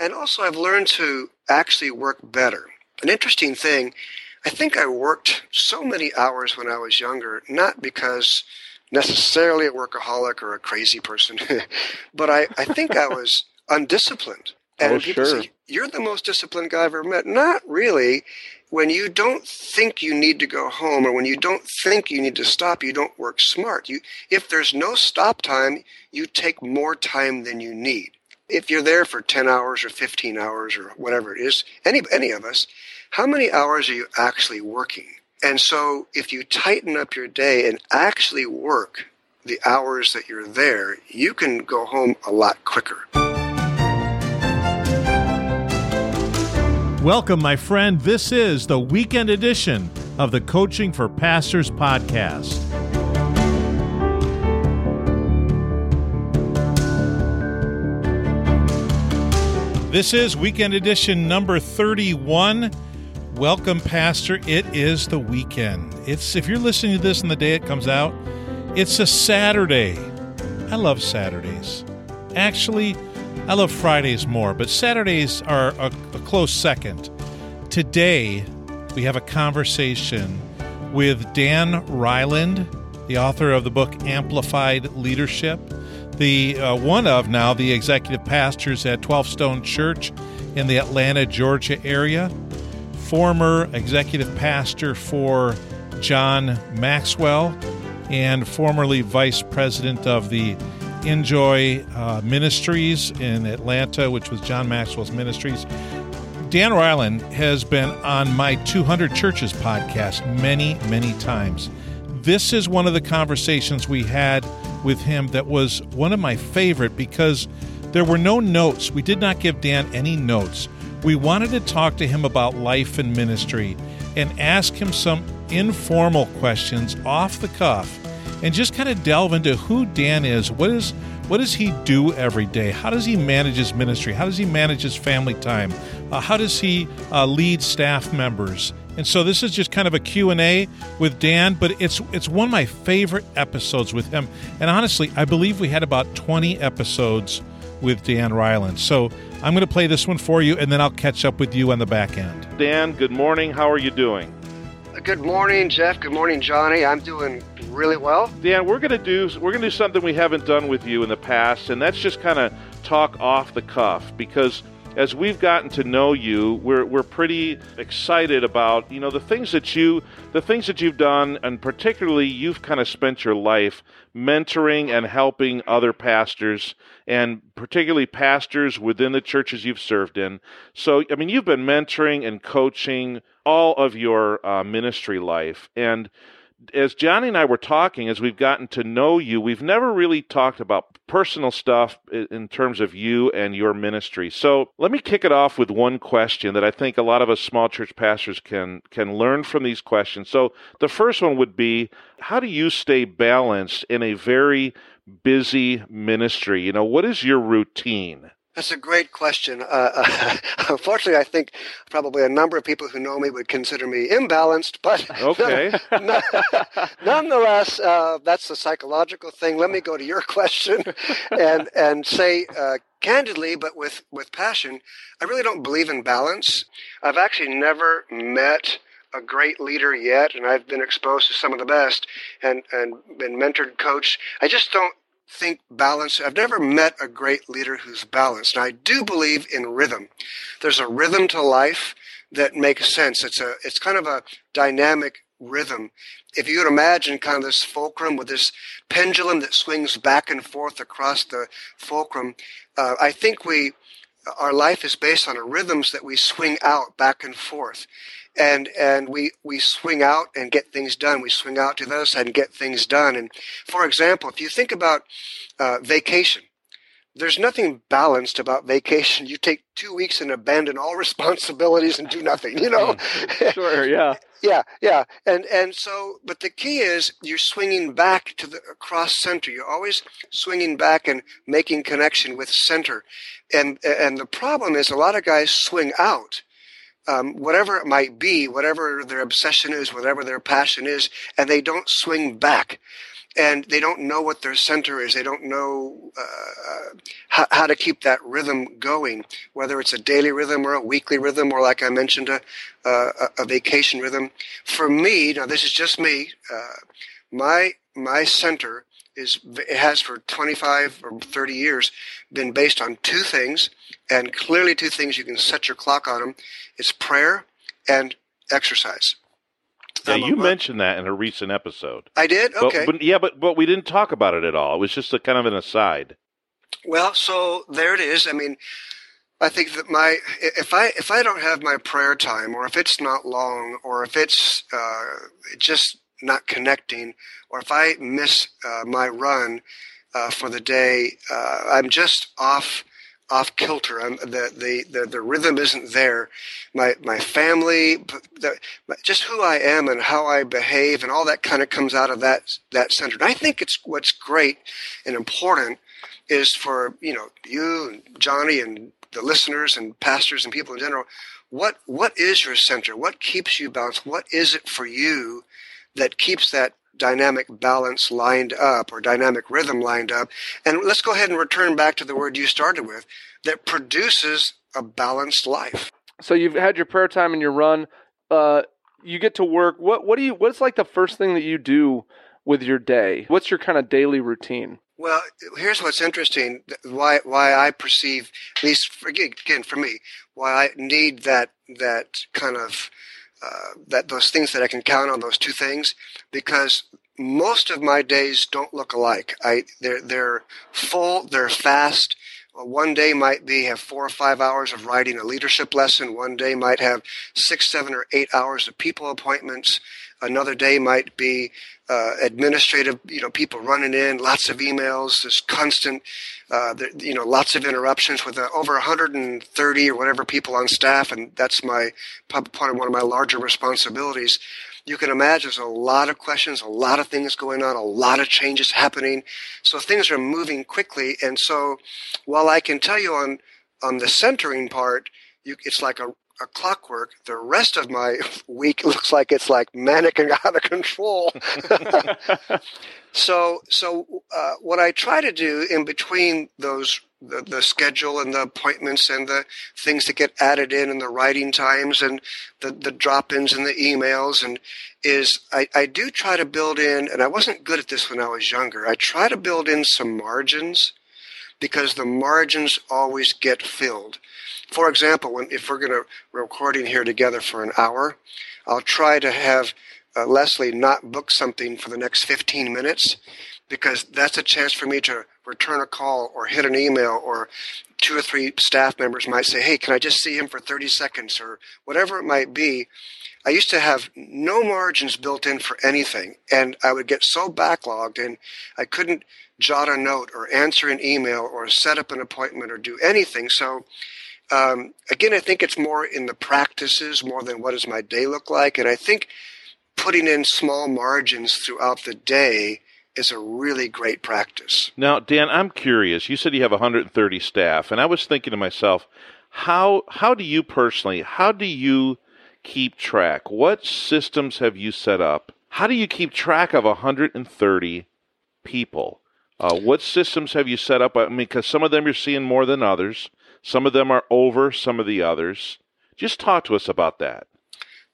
And also, I've learned to actually work better. An interesting thing, I think I worked so many hours when I was younger, not because necessarily a workaholic or a crazy person, but I, I think I was undisciplined. And oh, people sure. say, You're the most disciplined guy I've ever met. Not really. When you don't think you need to go home or when you don't think you need to stop, you don't work smart. You, if there's no stop time, you take more time than you need. If you're there for 10 hours or 15 hours or whatever it is, any, any of us, how many hours are you actually working? And so if you tighten up your day and actually work the hours that you're there, you can go home a lot quicker. Welcome, my friend. This is the weekend edition of the Coaching for Pastors podcast. This is weekend edition number 31. Welcome, Pastor. It is the weekend. It's if you're listening to this on the day it comes out, it's a Saturday. I love Saturdays. Actually, I love Fridays more, but Saturdays are a, a close second. Today, we have a conversation with Dan Reiland, the author of the book Amplified Leadership, the uh, one of now the executive pastors at 12 Stone Church in the Atlanta, Georgia area former executive pastor for John Maxwell and formerly vice president of the INJOY uh, Ministries in Atlanta, which was John Maxwell's ministries. Dan Reiland has been on my 200 Churches podcast many, many times. This is one of the conversations we had with him that was one of my favorite because there were no notes. We did not give Dan any notes. We wanted to talk to him about life and ministry and ask him some informal questions off the cuff and just kind of delve into who Dan is. What is what does he do every day? How does he manage his ministry? How does he manage his family time? Uh, how does he uh, lead staff members? And so this is just kind of a Q&A with Dan, but it's it's one of my favorite episodes with him. And honestly, I believe we had about 20 episodes with Dan Reiland. So I'm going to play this one for you, and then I'll catch up with you on the back end. Dan, good morning. How are you doing? Good morning, Jeff. Good morning, Johnny. I'm doing really well. Dan, we're going to do we're going to do something we haven't done with you in the past, and that's just kind of talk off the cuff because as we've gotten to know you, we're, we're pretty excited about you know the things that you the things that you've done, and particularly you've kind of spent your life mentoring and helping other pastors, and particularly pastors within the churches you've served in. So, I mean, you've been mentoring and coaching all of your uh, ministry life, and as Johnny and I were talking, as we've gotten to know you, we've never really talked about personal stuff in terms of you and your ministry. So let me kick it off with one question that I think a lot of us small church pastors can can learn from these questions. So the first one would be, how do you stay balanced in a very busy ministry? You know, what is your routine? That's a great question. Uh, uh, unfortunately, I think probably a number of people who know me would consider me imbalanced, but okay. nonetheless, uh, that's the psychological thing. Let me go to your question and and say uh, candidly, but with with passion. I really don't believe in balance. I've actually never met a great leader yet, and I've been exposed to some of the best and and been mentored, coached. I just don't think balance. I've never met a great leader who's balanced. And I do believe in rhythm. There's a rhythm to life that makes sense. It's a, it's kind of a dynamic rhythm. If you could imagine kind of this fulcrum with this pendulum that swings back and forth across the fulcrum, uh, I think we, our life is based on rhythms that we swing out back and forth and and we we swing out and get things done. We swing out to the other side and get things done. And for example, if you think about uh, vacation, there's nothing balanced about vacation. You take two weeks and abandon all responsibilities and do nothing. You know. Hmm. sure. Yeah. yeah. Yeah. And and so, but the key is you're swinging back to the across center. You're always swinging back and making connection with center. And and the problem is a lot of guys swing out um, whatever it might be, whatever their obsession is, whatever their passion is, and they don't swing back. and they don't know what their center is. They don't know uh, how, how, to keep that rhythm going, whether it's a daily rhythm or a weekly rhythm, or like I mentioned, a, a, a vacation rhythm. For me, now this is just me. Uh, my my center is it has for 25 or 30 years been based on two things, and clearly two things you can set your clock on them. It's prayer and exercise. Yeah, you mentioned that in a recent episode. I did. Okay. But, but, yeah, but but we didn't talk about it at all. It was just a kind of an aside. Well, so there it is. I mean, I think that my if I if I don't have my prayer time, or if it's not long, or if it's uh, just not connecting, or if I miss uh, my run uh, for the day, uh, I'm just off off kilter. I'm, the, the, the, the rhythm isn't there. My, my family, the, just who I am and how I behave and all that kind of comes out of that, that center. And I think it's what's great and important is for, you know, you and Johnny and the listeners and pastors and people in general. What, what is your center? What keeps you balanced? What is it for you that keeps that dynamic balance lined up or dynamic rhythm lined up. And let's go ahead and return back to the word you started with that produces a balanced life. So you've had your prayer time and your run. Uh, you get to work. What what do you? What's like the first thing that you do with your day? What's your kind of daily routine? Well, here's what's interesting. Why why I perceive, at least for, again for me, why I need that that kind of uh, that those things that I can count on those two things because most of my days don't look alike. I they're they're full, they're fast. One day might be have four or five hours of writing a leadership lesson. One day might have six, seven, or eight hours of people appointments. Another day might be uh, administrative, you know, people running in, lots of emails, there's constant, uh, you know, lots of interruptions with uh, over 130 or whatever people on staff, and that's my part of one of my larger responsibilities. You can imagine there's a lot of questions, a lot of things going on, a lot of changes happening. So things are moving quickly, and so while I can tell you on on the centering part, you, it's like a, a clockwork. The rest of my week looks like it's like manic and out of control. so, so uh, what I try to do in between those the, the schedule and the appointments and the things that get added in and the writing times and the, the drop-ins and the emails and is I, I do try to build in and I wasn't good at this when I was younger. I try to build in some margins because the margins always get filled. For example, when, if we're going to recording here together for an hour, I'll try to have uh, Leslie not book something for the next 15 minutes because that's a chance for me to return a call or hit an email or two or three staff members might say, Hey, can I just see him for 30 seconds or whatever it might be. I used to have no margins built in for anything and I would get so backlogged and I couldn't jot a note or answer an email or set up an appointment or do anything. So um, again, I think it's more in the practices more than what does my day look like. And I think putting in small margins throughout the day is a really great practice. Now, Dan, I'm curious. You said you have 130 staff, and I was thinking to myself, how how do you personally, how do you keep track? What systems have you set up? How do you keep track of 130 people? Uh, what systems have you set up? I mean, because some of them you're seeing more than others. Some of them are over some of the others. Just talk to us about that.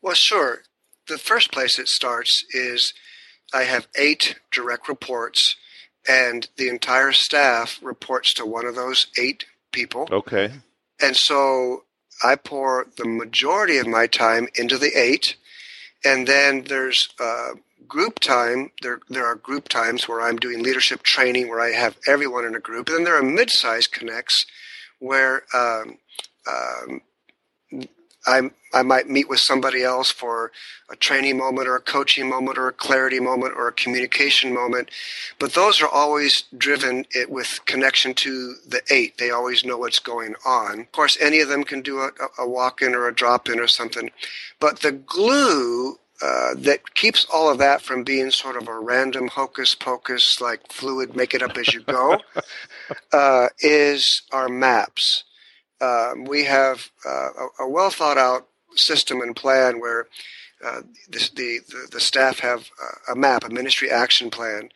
Well, sure. The first place it starts is I have eight direct reports, and the entire staff reports to one of those eight people. Okay. And so I pour the majority of my time into the eight, and then there's uh, group time. There, there are group times where I'm doing leadership training, where I have everyone in a group. And then there are mid-sized connects where um, um, I, I might meet with somebody else for a training moment or a coaching moment or a clarity moment or a communication moment. But those are always driven with connection to the eight. They always know what's going on. Of course, any of them can do a, a walk in or a drop in or something. But the glue uh, that keeps all of that from being sort of a random hocus pocus, like fluid, make it up as you go, uh, is our maps. Um, we have uh, a, a, well thought out system and plan where uh, the, the, the staff have a map, a ministry action plan,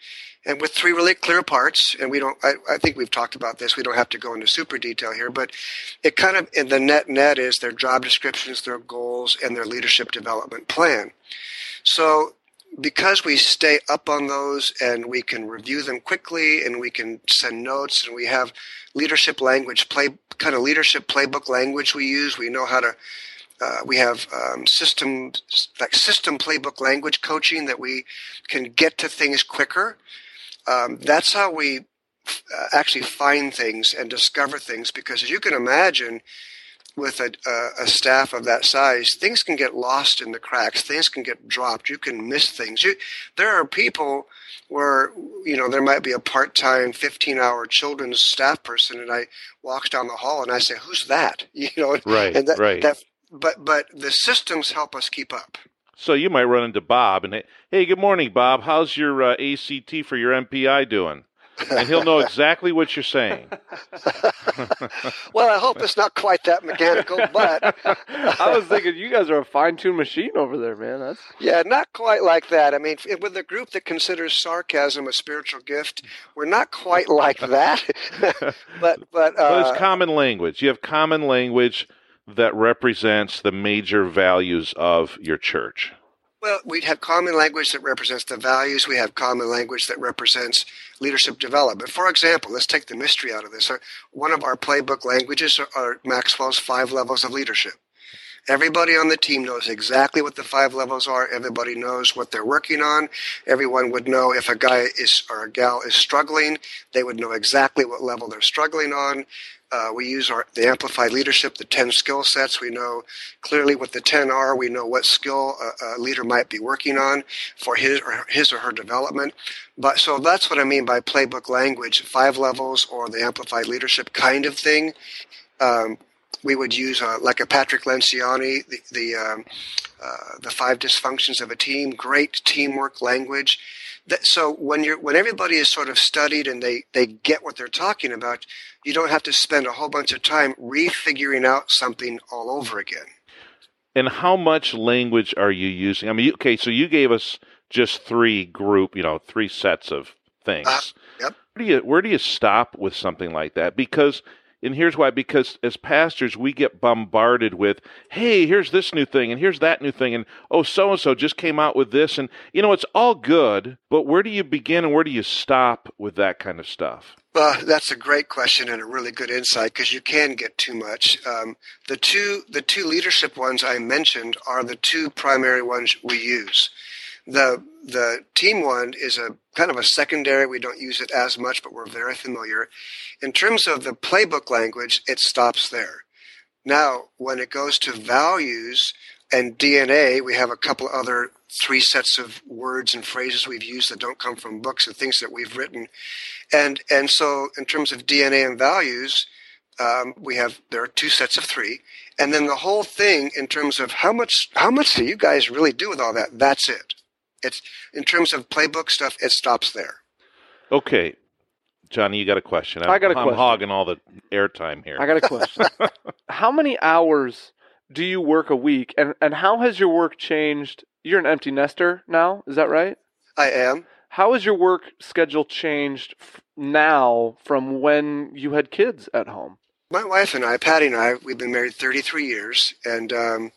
and with three really clear parts. And we don't, I, I, think we've talked about this. We don't have to go into super detail here, but it kind of, in the net net is their job descriptions, their goals, and their leadership development plan. So because we stay up on those and we can review them quickly and we can send notes and we have leadership language play kind of leadership playbook language we use we know how to uh, we have um, system like system playbook language coaching that we can get to things quicker. Um, that's how we uh, actually find things and discover things because as you can imagine with a, a, a, staff of that size things can get lost in the cracks things can get dropped you can miss things you, there are people where you know there might be a part-time 15-hour children's staff person and i walks down the hall and i say who's that you know right and that, right that but but the systems help us keep up. So you might run into Bob and hey, good morning, Bob. How's your uh, ACT for your MPI doing? And he'll know exactly what you're saying. well, I hope it's not quite that mechanical, but I was thinking you guys are a fine-tuned machine over there, man. That's yeah, not quite like that. I mean, with a group that considers sarcasm a spiritual gift, we're not quite like that. but but, uh, but it's common language. You have common language that represents the major values of your church? Well, we have common language that represents the values. We have common language that represents leadership development. For example, let's take the mystery out of this. One of our playbook languages are Maxwell's five levels of leadership. Everybody on the team knows exactly what the five levels are. Everybody knows what they're working on. Everyone would know if a guy is or a gal is struggling, they would know exactly what level they're struggling on. Uh, we use our the amplified leadership, the ten skill sets. We know clearly what the ten are. We know what skill a, a, leader might be working on for his or his or her development. But so that's what I mean by playbook language, five levels or the amplified leadership kind of thing. Um, we would use uh, like a Patrick Lencioni, the the, um, uh, the five dysfunctions of a team. Great teamwork language that, so when you're when everybody is sort of studied and they they get what they're talking about, you don't have to spend a whole bunch of time refiguring out something all over again. And how much language are you using? I mean, okay, so you gave us just three group, you know, three sets of things. Uh, yep. Where do you where do you stop with something like that? Because and here's why because as pastors we get bombarded with hey here's this new thing and here's that new thing and oh so and so just came out with this and you know it's all good but where do you begin and where do you stop with that kind of stuff well, that's a great question and a really good insight because you can get too much. Um, the two the two leadership ones I mentioned are the two primary ones we use. The the team one is a kind of a secondary. We don't use it as much, but we're very familiar. In terms of the playbook language, it stops there. Now, when it goes to values and DNA, we have a couple other three sets of words and phrases we've used that don't come from books and things that we've written. And and so in terms of DNA and values, um, we have there are two sets of three, and then the whole thing in terms of how much how much do you guys really do with all that? That's it. It's in terms of playbook stuff. It stops there. Okay, Johnny, you got a question. I'm, I got a I'm question. hogging all the airtime here. I got a question. how many hours do you work a week, and and how has your work changed? You're an empty nester now, is that right? I am. How has your work schedule changed f- now from when you had kids at home? My wife and I, Patty and I, we've been married 33 years, and um,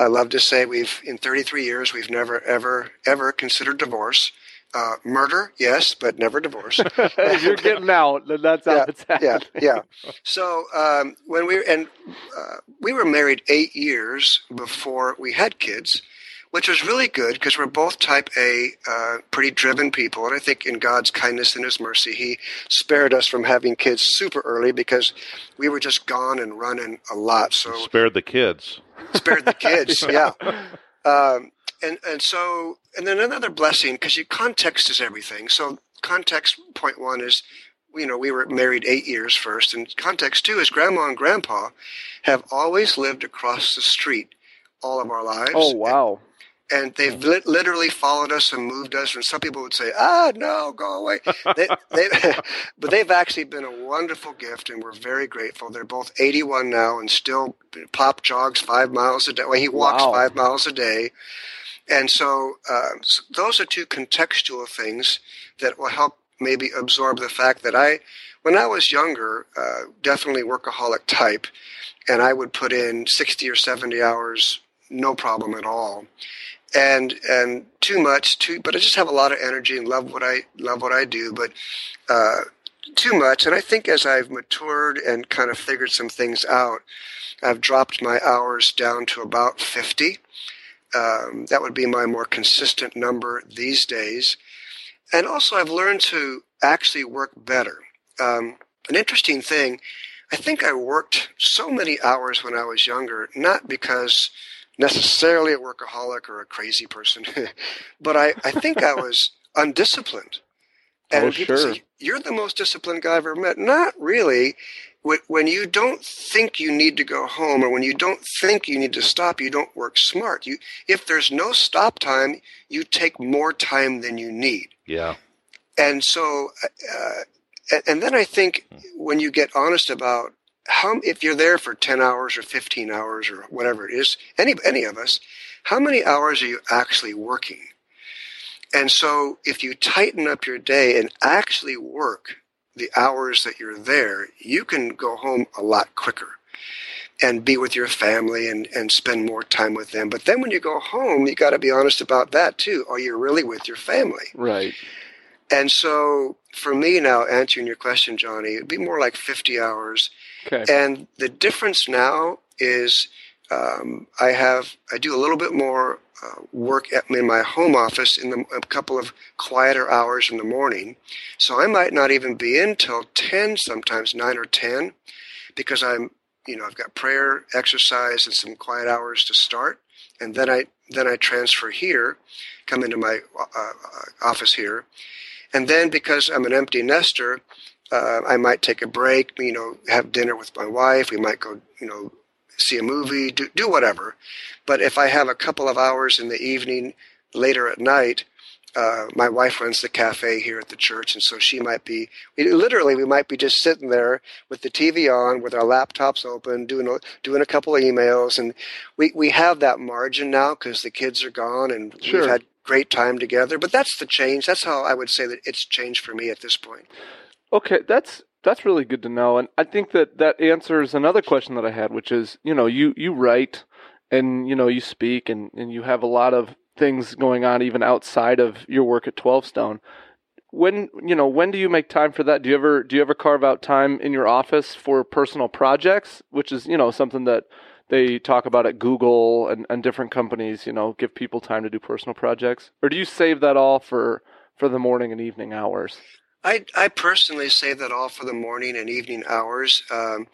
I love to say we've in 33 years we've never ever ever considered divorce. Uh, murder, yes, but never divorce. you're getting out, that's how yeah, it's happening. Yeah, yeah. So um, when we and uh, we were married eight years before we had kids, which was really good because we're both type A, uh, pretty driven people. And I think in God's kindness and His mercy, He spared us from having kids super early because we were just gone and running a lot. So spared the kids. Spared the kids, yeah. Um, and and so and then another blessing because context is everything. So context point one is you know, we were married eight years first. And context two is grandma and grandpa have always lived across the street all of our lives. Oh, wow. And they've li- literally followed us and moved us. And some people would say, "Ah, no, go away." they, they, but they've actually been a wonderful gift, and we're very grateful. They're both 81 now, and still pop jogs five miles a day. Well, he walks Wow. five miles a day, and so, uh, so those are two contextual things that will help maybe absorb the fact that I, when I was younger, uh, definitely workaholic type, and I would put in 60 or 70 hours, no problem at all and and too much too but i just have a lot of energy and love what i love what i do but uh too much. And i think as i've matured and kind of figured some things out i've dropped my hours down to about 50 um, that would be my more consistent number these days. And also i've learned to actually work better. Um, an interesting thing i think i worked so many hours when i was younger not because necessarily a workaholic or a crazy person, but I, I think I was undisciplined. And Oh, people sure. say, You're the most disciplined guy I've ever met. Not really. When- you don't think you need to go home or when you don't think you need to stop, you don't work smart. You, if there's no stop time, you take more time than you need Yeah. and so uh, and- and then i think when you get honest about how if you're there for 10 hours or 15 hours or whatever it is any any of us how many hours are you actually working? And so if you tighten up your day and actually work the hours that you're there you can go home a lot quicker and be with your family and, and spend more time with them. But then when you go home you got to be honest about that too. Are you really with your family? Right. And so for me now, answering your question, Johnny, it'd be more like 50 hours. Okay. And the difference now is um, I have, I do a little bit more uh, work at, in my home office in the, a couple of quieter hours in the morning. So I might not even be in till 10, sometimes 9 or 10, because I'm, you know, I've got prayer, exercise, and some quiet hours to start. And then I, then I transfer here, come into my uh, uh, office here. And then because I'm an empty nester, uh, I might take a break, you know, have dinner with my wife. We might go, you know, see a movie, do, do whatever. But if I have a couple of hours in the evening, later at night, uh, my wife runs the cafe here at the church, and so she might be we, literally we might be just sitting there with the TV on, with our laptops open, doing a, doing a couple of emails, and we we have that margin now because the kids are gone, and Sure. we've had great time together. But that's the change. That's how I would say that it's changed for me at this point. Okay, that's that's really good to know, and I think that that answers another question that I had, which is, you know, you you write, and you know, you speak, and and you have a lot of things going on even outside of your work at Twelve Stone. When you know, when do you make time for that? Do you ever do you ever carve out time in your office for personal projects, which is you know something that they talk about at Google and, and different companies, you know, give people time to do personal projects, or do you save that all for for the morning and evening hours? I, I personally save that all for the morning and evening hours. Um,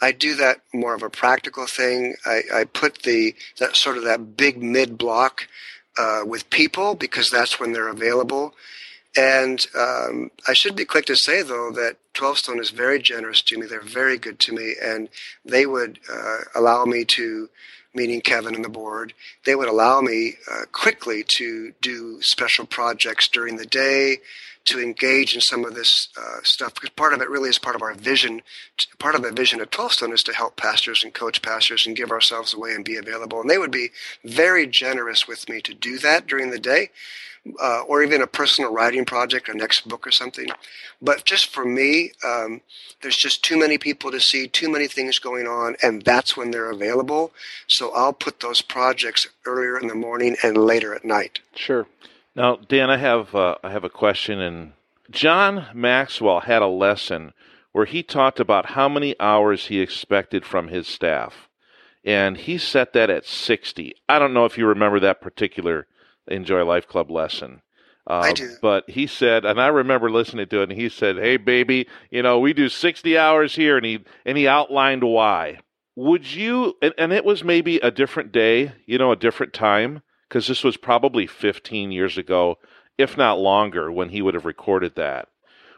I do that more of a practical thing. I, I put the that sort of that big mid block uh, with people because that's when they're available. And um, I should be quick to say though that 12 Stone is very generous to me. They're very good to me, and they would uh, allow me to, meaning Kevin and the board, they would allow me uh, quickly to do special projects during the day to engage in some of this uh, stuff because part of it really is part of our vision. Part of the vision at 12 Stone is to help pastors and coach pastors and give ourselves away and be available. And they would be very generous with me to do that during the day. Uh, or even a personal writing project, a next book or something. But just for me, um, there's just too many people to see, too many things going on, and that's when they're available. So I'll put those projects earlier in the morning and later at night. Sure. Now, Dan, I have uh, I have a question, and John Maxwell had a lesson where he talked about how many hours he expected from his staff, and he set that at sixty. I don't know if you remember that particular INJOY Life Club lesson. Uh, I do. But he said, and I remember listening to it, and he said, "Hey, baby, you know we do sixty hours here," and he and he outlined why. Would you? And, and it was maybe a different day, you know, a different time because this was probably 15 years ago, if not longer, when he would have recorded that.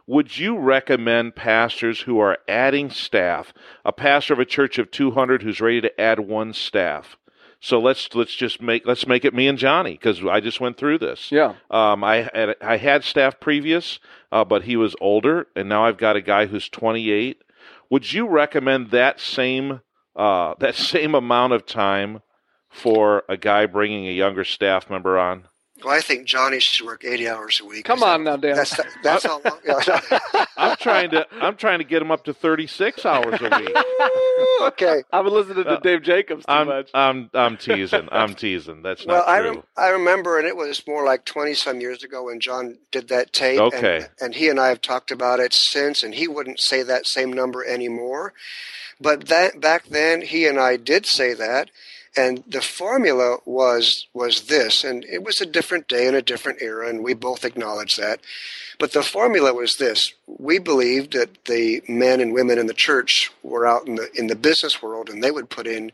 Would you recommend pastors who are adding staff, a pastor of a church of 200 who's ready to add one staff, So let's let's just make let's make it me and Johnny because I just went through this. Yeah. Um, I had I had staff previous, uh, but he was older, and now I've got a guy who's 28. Would you recommend that same uh, that same amount of time for a guy bringing a younger staff member on? Well, I think Johnny should work 80 hours a week. Come on now, Dan. That's that's how long. Yeah. I'm trying to I'm trying to get him up to 36 hours a week. okay. I've been listening to Uh, Dave Jacobs too I'm much. I'm I'm teasing. I'm teasing. That's Well, not I, true. rem- I remember, and it was more like 20 some years ago when John did that tape. Okay. And, and he and I have talked about it since, and he wouldn't say that same number anymore. But that back then, he and I did say that. And the formula was was this, and it was a different day and a different era, and we both acknowledge that. But the formula was this: we believed that the men and women in the church were out in the in the business world, and they would put in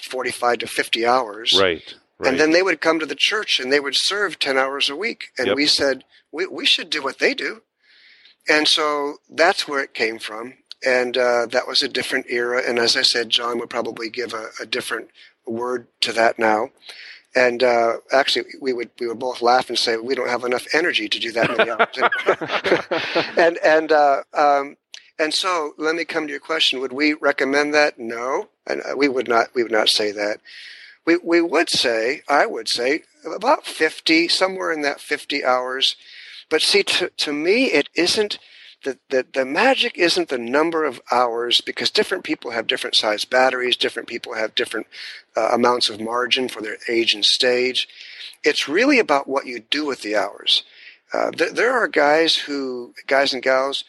forty-five to fifty hours, right. Right. and then they would come to the church and they would serve 10 hours a week. And Yep. we said, we, we should do what they do. And so that's where it came from. And uh, that was a different era. And as I said, John would probably give a, a different word to that now. And uh, actually, we would we would both laugh and say we don't have enough energy to do that many hours. and and uh, um, and so let me come to your question: Would we recommend that? No, and uh, we would not. We would not say that. We we would say, I would say, about fifty, somewhere in that fifty hours. But see, to to me, it isn't. The, the, the magic isn't the number of hours because different people have different size batteries, different people have different uh, amounts of margin for their age and stage. It's really about what you do with the hours. Uh, th- there are guys who, guys and gals,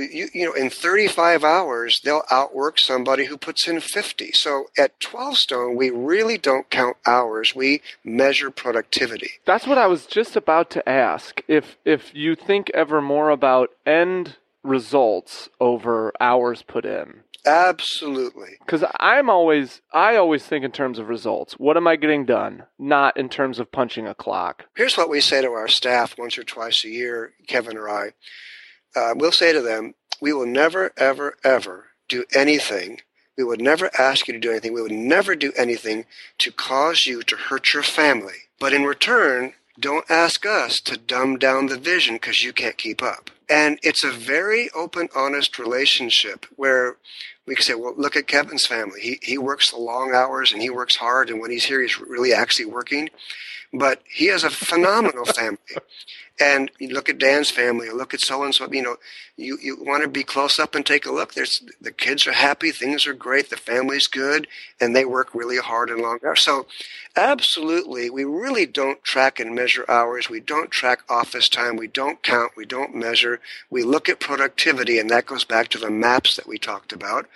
you you know in 35 hours they'll outwork somebody who puts in 50. So at 12 stone we really don't count hours. We measure productivity. That's what I was just about to ask. If if you think ever more about end results over hours put in. Absolutely. Because I'm always, I always think in terms of results. What am I getting done? Not in terms of punching a clock. Here's what we say to our staff once or twice a year, Kevin or I. Uh, we'll say to them, we will never, ever, ever do anything. We would never ask you to do anything. We would never do anything to cause you to hurt your family. But in return, don't ask us to dumb down the vision because you can't keep up. And it's a very open, honest relationship where we can say, well, look at Kevin's family. He, he works the long hours and he works hard. And when he's here, he's really actually working. But he has a phenomenal family. And you look at Dan's family, or look at so and so. You know, you, you want to be close up and take a look. There's the kids are happy, things are great, the family's good, and they work really hard and long hours. So, absolutely, we really don't track and measure hours. We don't track office time. We don't count. We don't measure. We look at productivity, and that goes back to the maps that we talked about.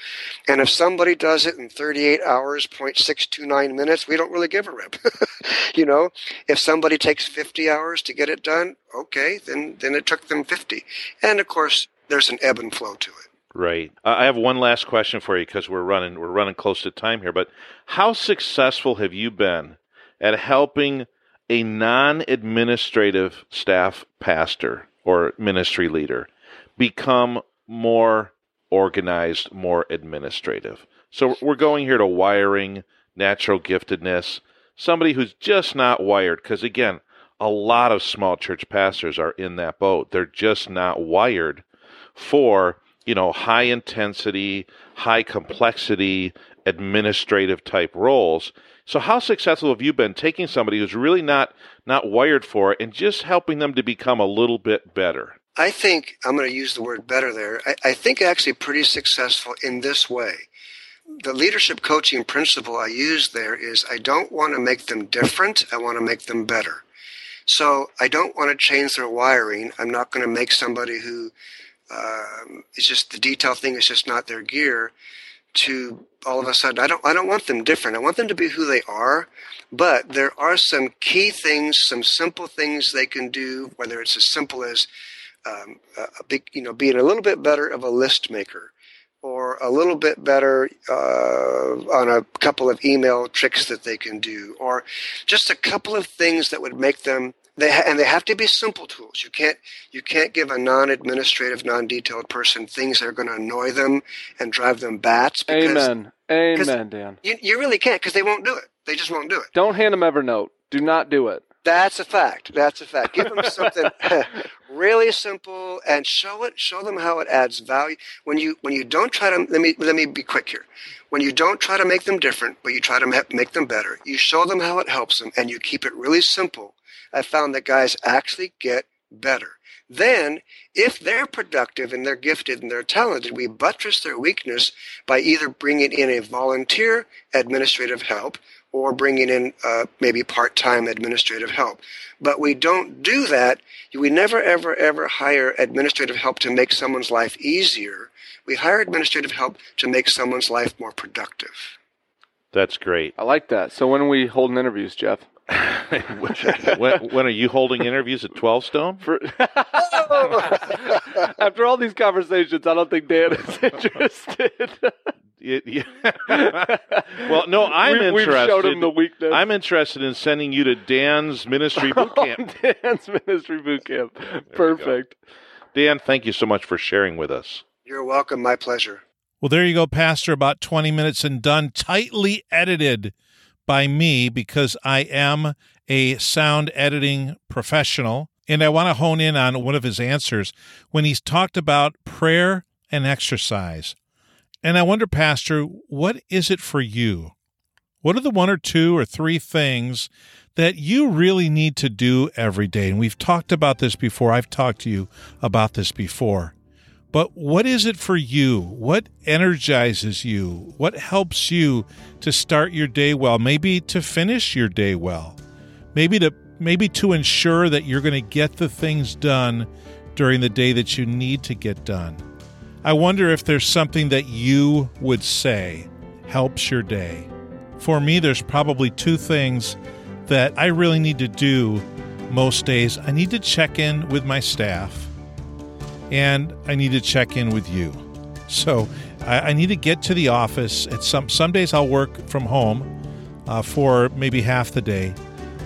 And if somebody does it in 38 hours, 0.629 minutes, we don't really give a rip. you know, if somebody takes 50 hours to get it done, okay, then then it took them 50. And of course, there's an ebb and flow to it. Right. I have one last question for you because we're running we're running close to time here. But how successful have you been at helping a non-administrative staff pastor or ministry leader become more organized, more administrative? So we're going here to wiring, natural giftedness, somebody who's just not wired. Because again, a lot of small church pastors are in that boat. They're just not wired for you know high intensity high complexity administrative type roles so how successful have you been taking somebody who's really not not wired for it and just helping them to become a little bit better I think I'm going to use the word better there. I, I think actually pretty successful in this way. The leadership coaching principle I use there is I don't want to make them different. I want to make them better. So I don't want to change their wiring. I'm not going to make somebody who um, is just the detail thing is just not their gear to all of a sudden I don't I don't want them different. I want them to be who they are, but there are some key things, some simple things they can do, whether it's as simple as um, a big, you know, being a little bit better of a list maker, or a little bit better uh, on a couple of email tricks that they can do, or just a couple of things that would make them. They ha- and they have to be simple tools. You can't you can't give a non-administrative, non-detailed person things that are going to annoy them and drive them bats. Because Amen. Amen, Dan. You, you really can't because they won't do it. They just won't do it. Don't hand them Evernote. Do not do it. That's a fact. That's a fact. Give them something really simple and show it. Show them how it adds value. When you when you don't try to let me let me be quick here. When you don't try to make them different, but you try to make them better, you show them how it helps them, and you keep it really simple. I found that guys actually get better. Then, if they're productive and they're gifted and they're talented, we buttress their weakness by either bringing in a volunteer administrative help or bringing in uh, maybe part-time administrative help. But we don't do that. We never, ever, ever hire administrative help to make someone's life easier. We hire administrative help to make someone's life more productive. That's great. I like that. So when are we holding interviews, Jeff? when, when, are you holding interviews at 12 Stone? For... After all these conversations, I don't think Dan is interested. It, yeah. well, no, I'm we, interested. We've showed him the weakness. I'm interested in sending you to Dan's ministry oh, boot camp. Oh, Dan's ministry boot camp. Perfect. Dan, thank you so much for sharing with us. You're welcome. My pleasure. Well, there you go, Pastor. About 20 minutes and done, tightly edited by me because I am a sound editing professional. And I want to hone in on one of his answers when he's talked about prayer and exercise. And I wonder, Pastor, what is it for you? What are the one or two or three things that you really need to do every day? And we've talked about this before. I've talked to you about this before. But what is it for you? What energizes you? What helps you to start your day well? Maybe to finish your day well. Maybe to maybe to ensure that you're going to get the things done during the day that you need to get done. I wonder if there's something that you would say helps your day. For me, there's probably two things that I really need to do most days. I need to check in with my staff, and I need to check in with you. So I, I need to get to the office. At some some days I'll work from home uh, for maybe half the day,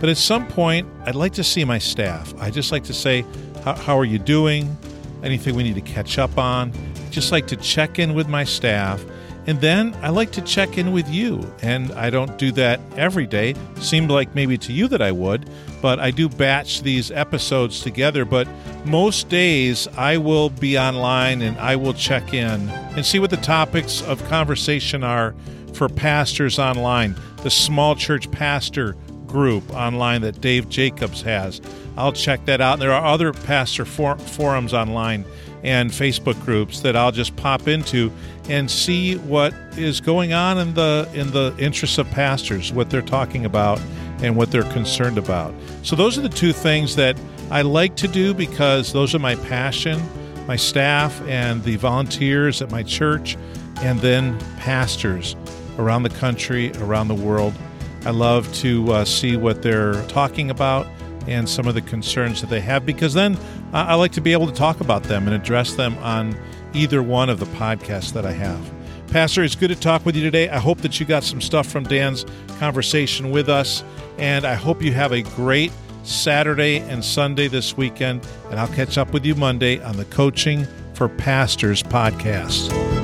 but at some point I'd like to see my staff. I just like to say, "How are you doing? Anything we need to catch up on?" just like to check in with my staff. And then I like to check in with you. And I don't do that every day. Seemed like maybe to you that I would, but I do batch these episodes together. But most days I will be online and I will check in and see what the topics of conversation are for pastors online, the small church pastor group online that Dave Jacobs has. I'll check that out. And there are other pastor for- forums online and Facebook groups that I'll just pop into and see what is going on in the in the interests of pastors, what they're talking about and what they're concerned about. So those are the two things that I like to do because those are my passion, my staff and the volunteers at my church and then pastors around the country, around the world. I love to uh, see what they're talking about and some of the concerns that they have because then uh, I like to be able to talk about them and address them on either one of the podcasts that I have. Pastor, it's good to talk with you today. I hope that you got some stuff from Dan's conversation with us, and I hope you have a great Saturday and Sunday this weekend. And I'll catch up with you Monday on the Coaching for Pastors podcast.